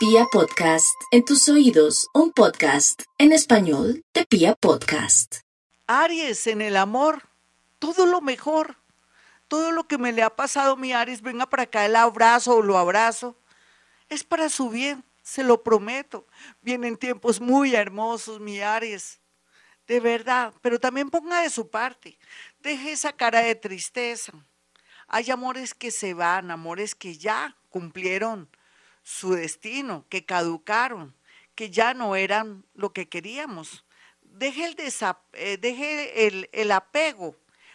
Pia Podcast, en tus oídos, un podcast en español de Pia Podcast. Aries, en el amor, todo lo mejor. Todo lo que me le ha pasado a mi Aries, venga para acá, el abrazo o lo abrazo. Es para su bien, se lo prometo. Vienen tiempos muy hermosos, mi Aries. De verdad, pero también ponga de su parte. Deje esa cara de tristeza. Hay amores que se van, amores que ya cumplieron su destino, que caducaron, que ya no eran lo que queríamos. Deje el, eh, deje el, el apego,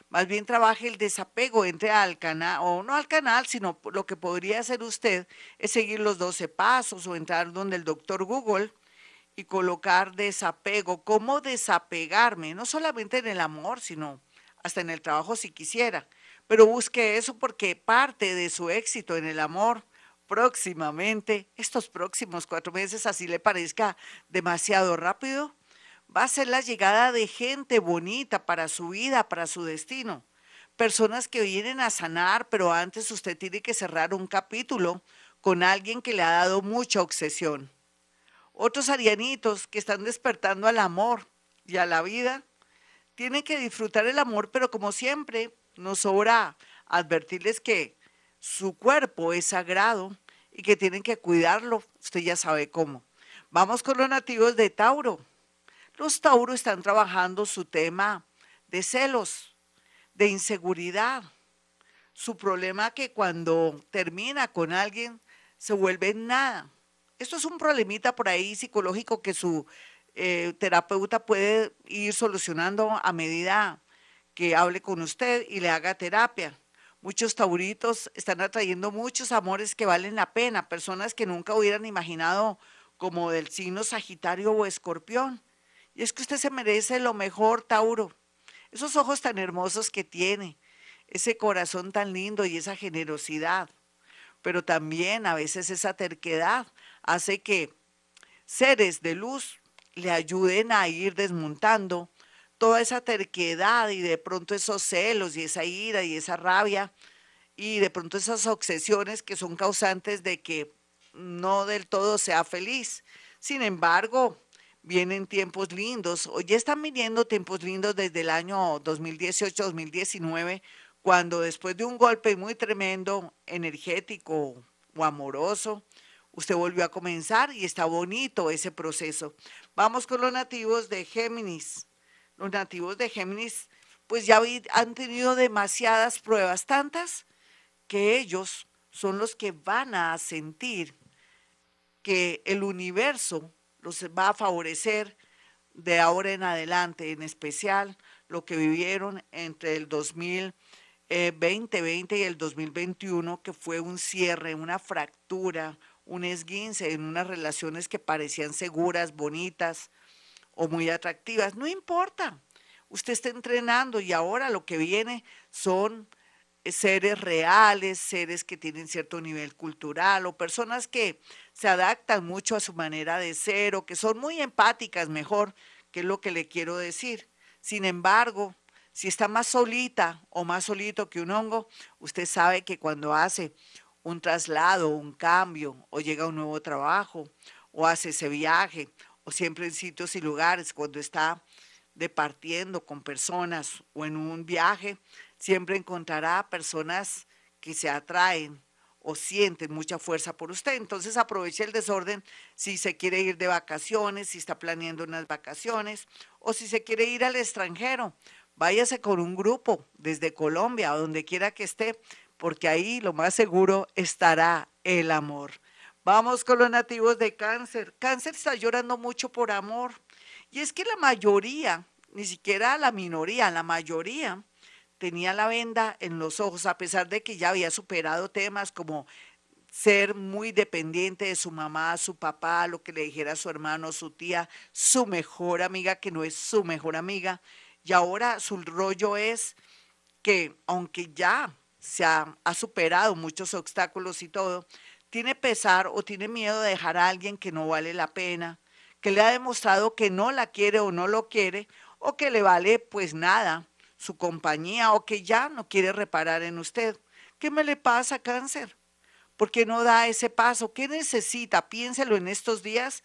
más bien trabaje el desapego, entre al canal, o no al canal, sino lo que podría hacer usted es seguir los 12 pasos o entrar donde el doctor Google y colocar desapego, cómo desapegarme, no solamente en el amor, sino hasta en el trabajo si quisiera. Pero busque eso porque parte de su éxito en el amor próximamente, estos próximos cuatro meses, así le parezca demasiado rápido, va a ser la llegada de gente bonita para su vida, para su destino. Personas que vienen a sanar, pero antes usted tiene que cerrar un capítulo con alguien que le ha dado mucha obsesión. Otros arianitos que están despertando al amor y a la vida, tienen que disfrutar el amor, pero como siempre, nos sobra advertirles que su cuerpo es sagrado y que tienen que cuidarlo. Usted ya sabe cómo. Vamos con los nativos de Tauro. Los Tauro están trabajando su tema de celos, de inseguridad. Su problema que cuando termina con alguien se vuelve nada. Esto es un problemita por ahí psicológico que su eh, terapeuta puede ir solucionando a medida que hable con usted y le haga terapia. Muchos tauritos están atrayendo muchos amores que valen la pena, personas que nunca hubieran imaginado como del signo Sagitario o Escorpión. Y es que usted se merece lo mejor, Tauro. Esos ojos tan hermosos que tiene, ese corazón tan lindo y esa generosidad. Pero también a veces esa terquedad hace que seres de luz le ayuden a ir desmontando toda esa terquedad y de pronto esos celos y esa ira y esa rabia y de pronto esas obsesiones que son causantes de que no del todo sea feliz. Sin embargo, vienen tiempos lindos, o ya están viniendo tiempos lindos desde el año 2018-2019, cuando después de un golpe muy tremendo, energético o amoroso, usted volvió a comenzar y está bonito ese proceso. Vamos con los nativos de Géminis los nativos de Géminis, pues ya han tenido demasiadas pruebas, tantas que ellos son los que van a sentir que el universo los va a favorecer de ahora en adelante, en especial lo que vivieron entre el 2020 y el 2021, que fue un cierre, una fractura, un esguince en unas relaciones que parecían seguras, bonitas, o muy atractivas, no importa. Usted está entrenando y ahora lo que viene son seres reales, seres que tienen cierto nivel cultural o personas que se adaptan mucho a su manera de ser o que son muy empáticas, mejor, que es lo que le quiero decir. Sin embargo, si está más solita o más solito que un hongo, usted sabe que cuando hace un traslado, un cambio, o llega a un nuevo trabajo, o hace ese viaje, o siempre en sitios y lugares, cuando está departiendo con personas o en un viaje, siempre encontrará personas que se atraen o sienten mucha fuerza por usted. Entonces aproveche el desorden si se quiere ir de vacaciones, si está planeando unas vacaciones o si se quiere ir al extranjero. Váyase con un grupo desde Colombia o donde quiera que esté, porque ahí lo más seguro estará el amor. Vamos con los nativos de cáncer. Cáncer está llorando mucho por amor. Y es que la mayoría, ni siquiera la minoría, la mayoría tenía la venda en los ojos, a pesar de que ya había superado temas como ser muy dependiente de su mamá, su papá, lo que le dijera su hermano, su tía, su mejor amiga, que no es su mejor amiga. Y ahora su rollo es que, aunque ya se ha, ha superado muchos obstáculos y todo, tiene pesar o tiene miedo de dejar a alguien que no vale la pena, que le ha demostrado que no la quiere o no lo quiere, o que le vale pues nada su compañía o que ya no quiere reparar en usted. ¿Qué me le pasa, cáncer? ¿Por qué no da ese paso? ¿Qué necesita? Piénselo en estos días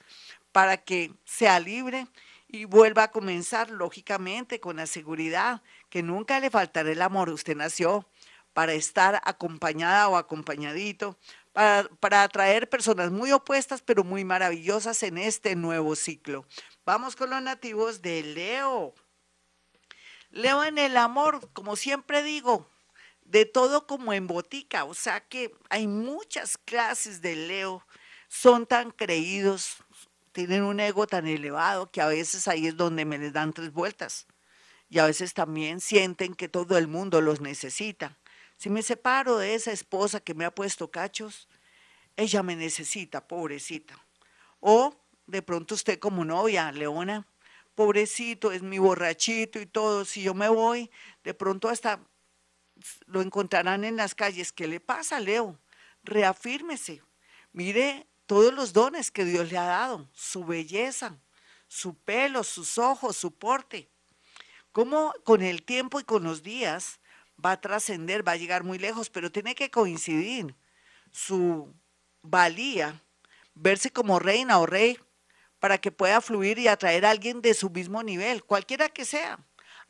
para que sea libre y vuelva a comenzar, lógicamente, con la seguridad que nunca le faltará el amor. Usted nació para estar acompañada o acompañadito, para, para, atraer personas muy opuestas, pero muy maravillosas en este nuevo ciclo. Vamos con los nativos de Leo. Leo en el amor, como siempre digo, de todo como en botica, o sea que hay muchas clases de Leo, son tan creídos, tienen un ego tan elevado que a veces ahí es donde me les dan tres vueltas. Y a veces también sienten que todo el mundo los necesita. Si me separo de esa esposa que me ha puesto cachos, ella me necesita, pobrecita. O de pronto usted como novia, Leona, pobrecito, es mi borrachito y todo, si yo me voy, de pronto hasta lo encontrarán en las calles. ¿Qué le pasa, Leo? Reafírmese. Mire todos los dones que Dios le ha dado, su belleza, su pelo, sus ojos, su porte. Cómo con el tiempo y con los días va a trascender, va a llegar muy lejos, pero tiene que coincidir su valía, verse como reina o rey, para que pueda fluir y atraer a alguien de su mismo nivel, cualquiera que sea.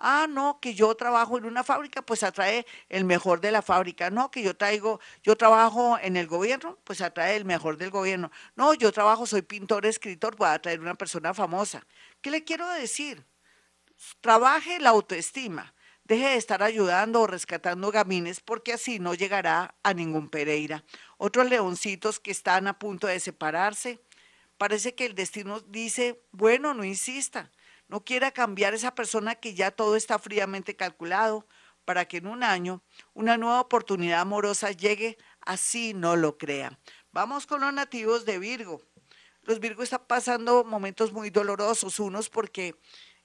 Ah, no, que yo trabajo en una fábrica, pues atrae el mejor de la fábrica. No, que yo traigo, yo trabajo en el gobierno, pues atrae el mejor del gobierno. No, yo trabajo, soy pintor, escritor, voy a atraer una persona famosa. ¿Qué le quiero decir? Trabaje la autoestima. Deje de estar ayudando o rescatando gamines porque así no llegará a ningún Pereira. Otros leoncitos que están a punto de separarse. Parece que el destino dice, bueno, no insista no quiera cambiar esa persona que ya todo está fríamente calculado para que en un año una nueva oportunidad amorosa llegue, así no lo crea. Vamos con los nativos de Virgo. Los Virgo están pasando momentos muy dolorosos, unos porque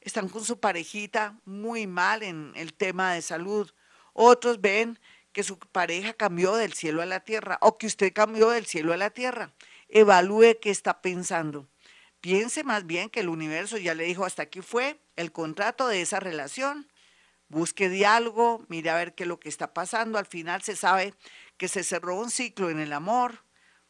están con su parejita muy mal en el tema de salud, otros ven que su pareja cambió del cielo a la tierra o que usted cambió del cielo a la tierra. Evalúe qué está pensando. Piense más bien que el universo ya le dijo hasta aquí fue el contrato de esa relación. Busque diálogo, mire a ver qué es lo que está pasando. Al final se sabe que se cerró un ciclo en el amor.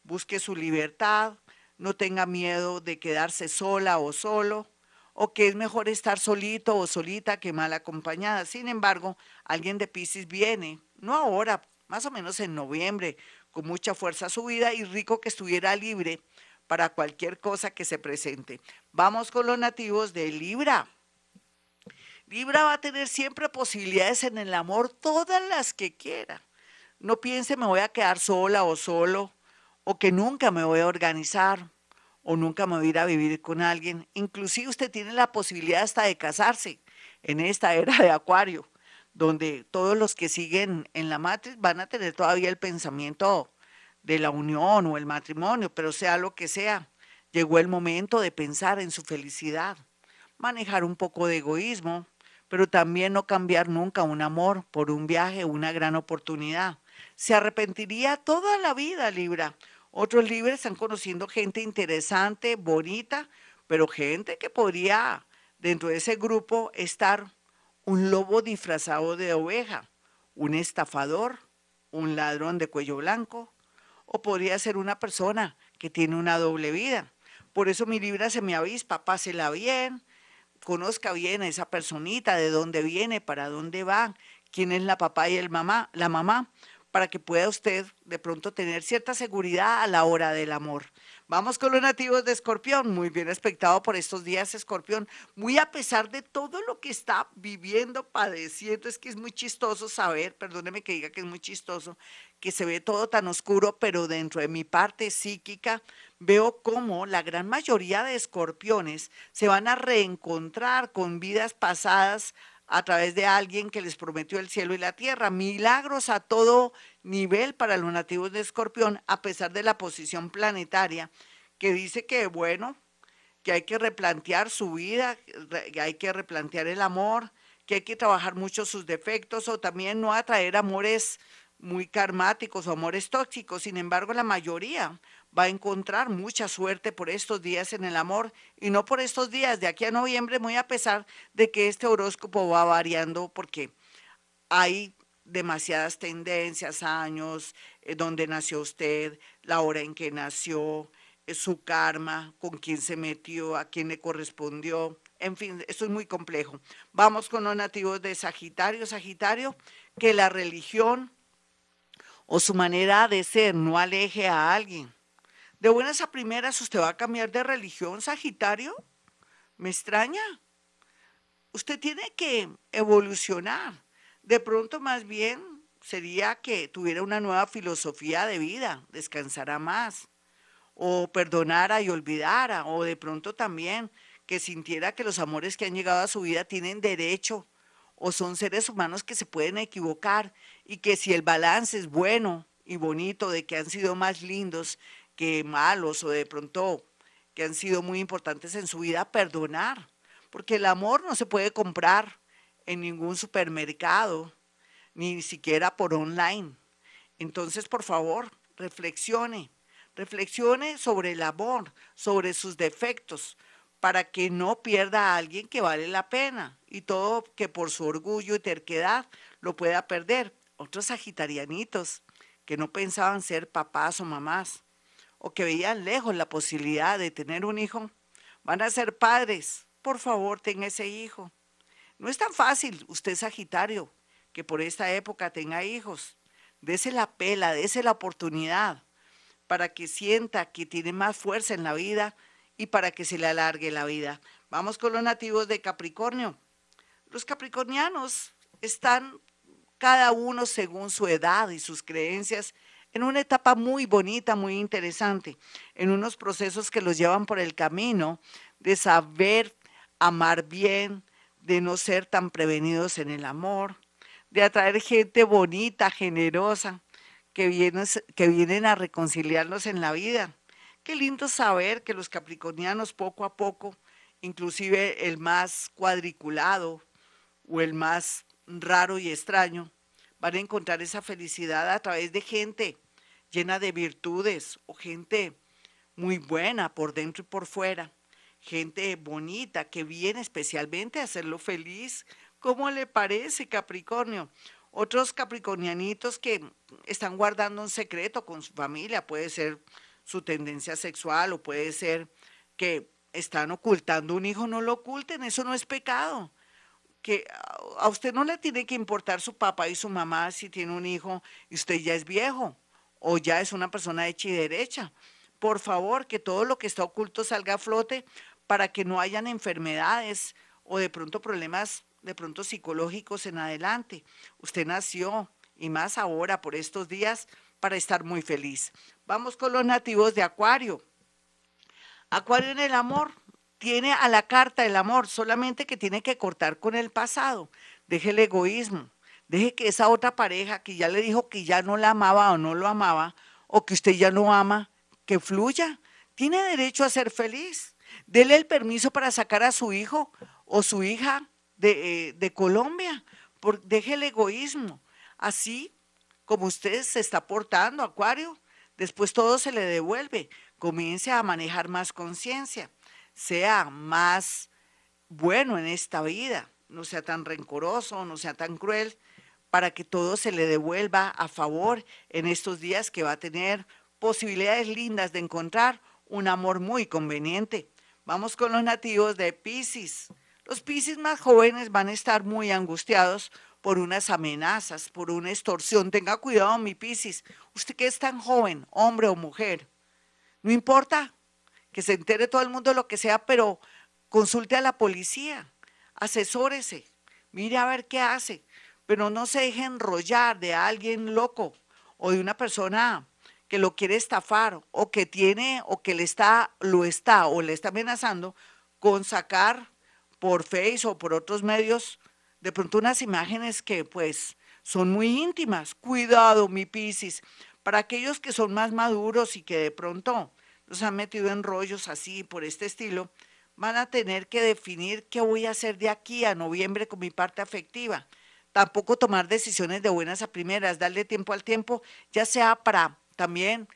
Busque su libertad, no tenga miedo de quedarse sola o solo, o que es mejor estar solito o solita que mal acompañada. Sin embargo, alguien de Pisces viene, no ahora, más o menos en noviembre, con mucha fuerza a su vida y rico que estuviera libre para cualquier cosa que se presente. Vamos con los nativos de Libra. Libra va a tener siempre posibilidades en el amor, todas las que quiera. No piense me voy a quedar sola o solo, o que nunca me voy a organizar, o nunca me voy a ir a vivir con alguien. Inclusive usted tiene la posibilidad hasta de casarse en esta era de Acuario, donde todos los que siguen en la matriz van a tener todavía el pensamiento de la unión o el matrimonio, pero sea lo que sea, llegó el momento de pensar en su felicidad, manejar un poco de egoísmo, pero también no cambiar nunca un amor por un viaje, una gran oportunidad. Se arrepentiría toda la vida, Libra. Otros libres están conociendo gente interesante, bonita, pero gente que podría dentro de ese grupo estar un lobo disfrazado de oveja, un estafador, un ladrón de cuello blanco, o podría ser una persona que tiene una doble vida. Por eso mi libra se me avispa, pásela bien, conozca bien a esa personita, de dónde viene, para dónde va, quién es la papá y el mamá, la mamá, para que pueda usted de pronto tener cierta seguridad a la hora del amor. Vamos con los nativos de Escorpión, muy bien expectado por estos días Escorpión, muy a pesar de todo lo que está viviendo, padeciendo, es que es muy chistoso saber, perdóneme que diga que es muy chistoso, que se ve todo tan oscuro, pero dentro de mi parte psíquica veo cómo la gran mayoría de escorpiones se van a reencontrar con vidas pasadas a través de alguien que les prometió el cielo y la tierra. Milagros a todo nivel para los nativos de Escorpión, a pesar de la posición planetaria, que dice que, bueno, que hay que replantear su vida, que hay que replantear el amor, que hay que trabajar mucho sus defectos o también no atraer amores muy karmáticos o amores tóxicos. Sin embargo, la mayoría va a encontrar mucha suerte por estos días en el amor y no por estos días de aquí a noviembre, muy a pesar de que este horóscopo va variando porque hay demasiadas tendencias, años, eh, dónde nació usted, la hora en que nació, eh, su karma, con quién se metió, a quién le correspondió. En fin, esto es muy complejo. Vamos con los nativos de Sagitario. Sagitario, que la religión o su manera de ser no aleje a alguien. De buenas a primeras, ¿usted va a cambiar de religión, Sagitario? ¿Me extraña? Usted tiene que evolucionar. De pronto más bien sería que tuviera una nueva filosofía de vida, descansara más, o perdonara y olvidara, o de pronto también que sintiera que los amores que han llegado a su vida tienen derecho, o son seres humanos que se pueden equivocar, y que si el balance es bueno y bonito, de que han sido más lindos que malos, o de pronto que han sido muy importantes en su vida, perdonar, porque el amor no se puede comprar en ningún supermercado, ni siquiera por online. Entonces, por favor, reflexione, reflexione sobre el amor, sobre sus defectos, para que no pierda a alguien que vale la pena y todo que por su orgullo y terquedad lo pueda perder. Otros sagitarianitos que no pensaban ser papás o mamás o que veían lejos la posibilidad de tener un hijo, van a ser padres. Por favor, tenga ese hijo. No es tan fácil, usted Sagitario, que por esta época tenga hijos. Dese la pela, dese la oportunidad para que sienta que tiene más fuerza en la vida y para que se le alargue la vida. Vamos con los nativos de Capricornio. Los capricornianos están cada uno según su edad y sus creencias en una etapa muy bonita, muy interesante, en unos procesos que los llevan por el camino de saber amar bien, de no ser tan prevenidos en el amor, de atraer gente bonita, generosa, que vienen, que vienen a reconciliarnos en la vida. Qué lindo saber que los capricornianos poco a poco, inclusive el más cuadriculado o el más raro y extraño, van a encontrar esa felicidad a través de gente llena de virtudes o gente muy buena por dentro y por fuera gente bonita que viene especialmente a hacerlo feliz. ¿Cómo le parece, Capricornio? Otros capricornianitos que están guardando un secreto con su familia, puede ser su tendencia sexual o puede ser que están ocultando un hijo, no lo oculten, eso no es pecado. Que a usted no le tiene que importar su papá y su mamá si tiene un hijo y usted ya es viejo o ya es una persona hecha y derecha. Por favor, que todo lo que está oculto salga a flote para que no hayan enfermedades o de pronto problemas de pronto psicológicos en adelante. Usted nació y más ahora por estos días para estar muy feliz. Vamos con los nativos de Acuario. Acuario en el amor tiene a la carta el amor, solamente que tiene que cortar con el pasado. Deje el egoísmo, deje que esa otra pareja que ya le dijo que ya no la amaba o no lo amaba, o que usted ya no ama, que fluya. Tiene derecho a ser feliz. Dele el permiso para sacar a su hijo o su hija de, eh, Colombia. Por, deje el egoísmo. Así como usted se está portando, Acuario, después todo se le devuelve. Comience a manejar más conciencia. Sea más bueno en esta vida. No sea tan rencoroso, no sea tan cruel, para que todo se le devuelva a favor en estos días que va a tener posibilidades lindas de encontrar un amor muy conveniente. Vamos con los nativos de Pisces. Los Pisces más jóvenes van a estar muy angustiados por unas amenazas, por una extorsión. Tenga cuidado, mi Pisces. Usted que es tan joven, hombre o mujer, no importa que se entere todo el mundo lo que sea, pero consulte a la policía, asesórese, mire a ver qué hace, pero no se deje enrollar de alguien loco o de una persona que lo quiere estafar o que tiene o que le está, lo está o le está amenazando con sacar por Face o por otros medios de pronto unas imágenes que pues son muy íntimas. Cuidado, mi Piscis. Para aquellos que son más maduros y que de pronto los han metido en rollos así por este estilo, van a tener que definir qué voy a hacer de aquí a noviembre con mi parte afectiva. Tampoco tomar decisiones de buenas a primeras, darle tiempo al tiempo, ya sea para también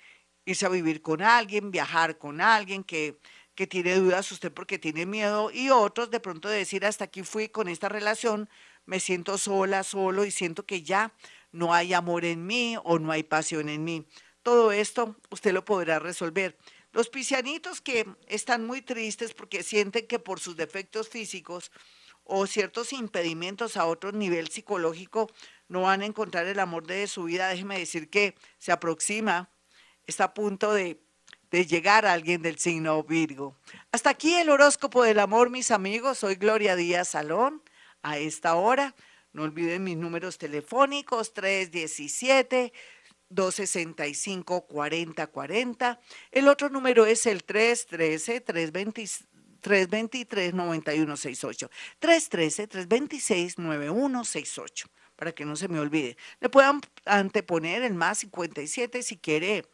irse a vivir con alguien, viajar con alguien que, que tiene dudas usted porque tiene miedo y otros de pronto decir hasta aquí fui con esta relación, me siento sola, solo y siento que ya no hay amor en mí o no hay pasión en mí. Todo esto usted lo podrá resolver. Los piscianitos que están muy tristes porque sienten que por sus defectos físicos o ciertos impedimentos a otro nivel psicológico no van a encontrar el amor de su vida, déjeme decir que se aproxima, está a punto de, de llegar a alguien del signo Virgo. Hasta aquí el horóscopo del amor, mis amigos. Soy Gloria Díaz Salón. A esta hora, no olviden mis números telefónicos 317 265 4040. El otro número es el 313 320 323-9168. 313-326-9168, para que no se me olvide. Le puedan anteponer el más 57 si quiere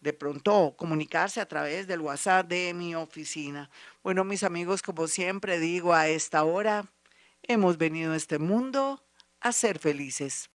de pronto comunicarse a través del WhatsApp de mi oficina. Bueno, mis amigos, como siempre digo a esta hora, hemos venido a este mundo a ser felices.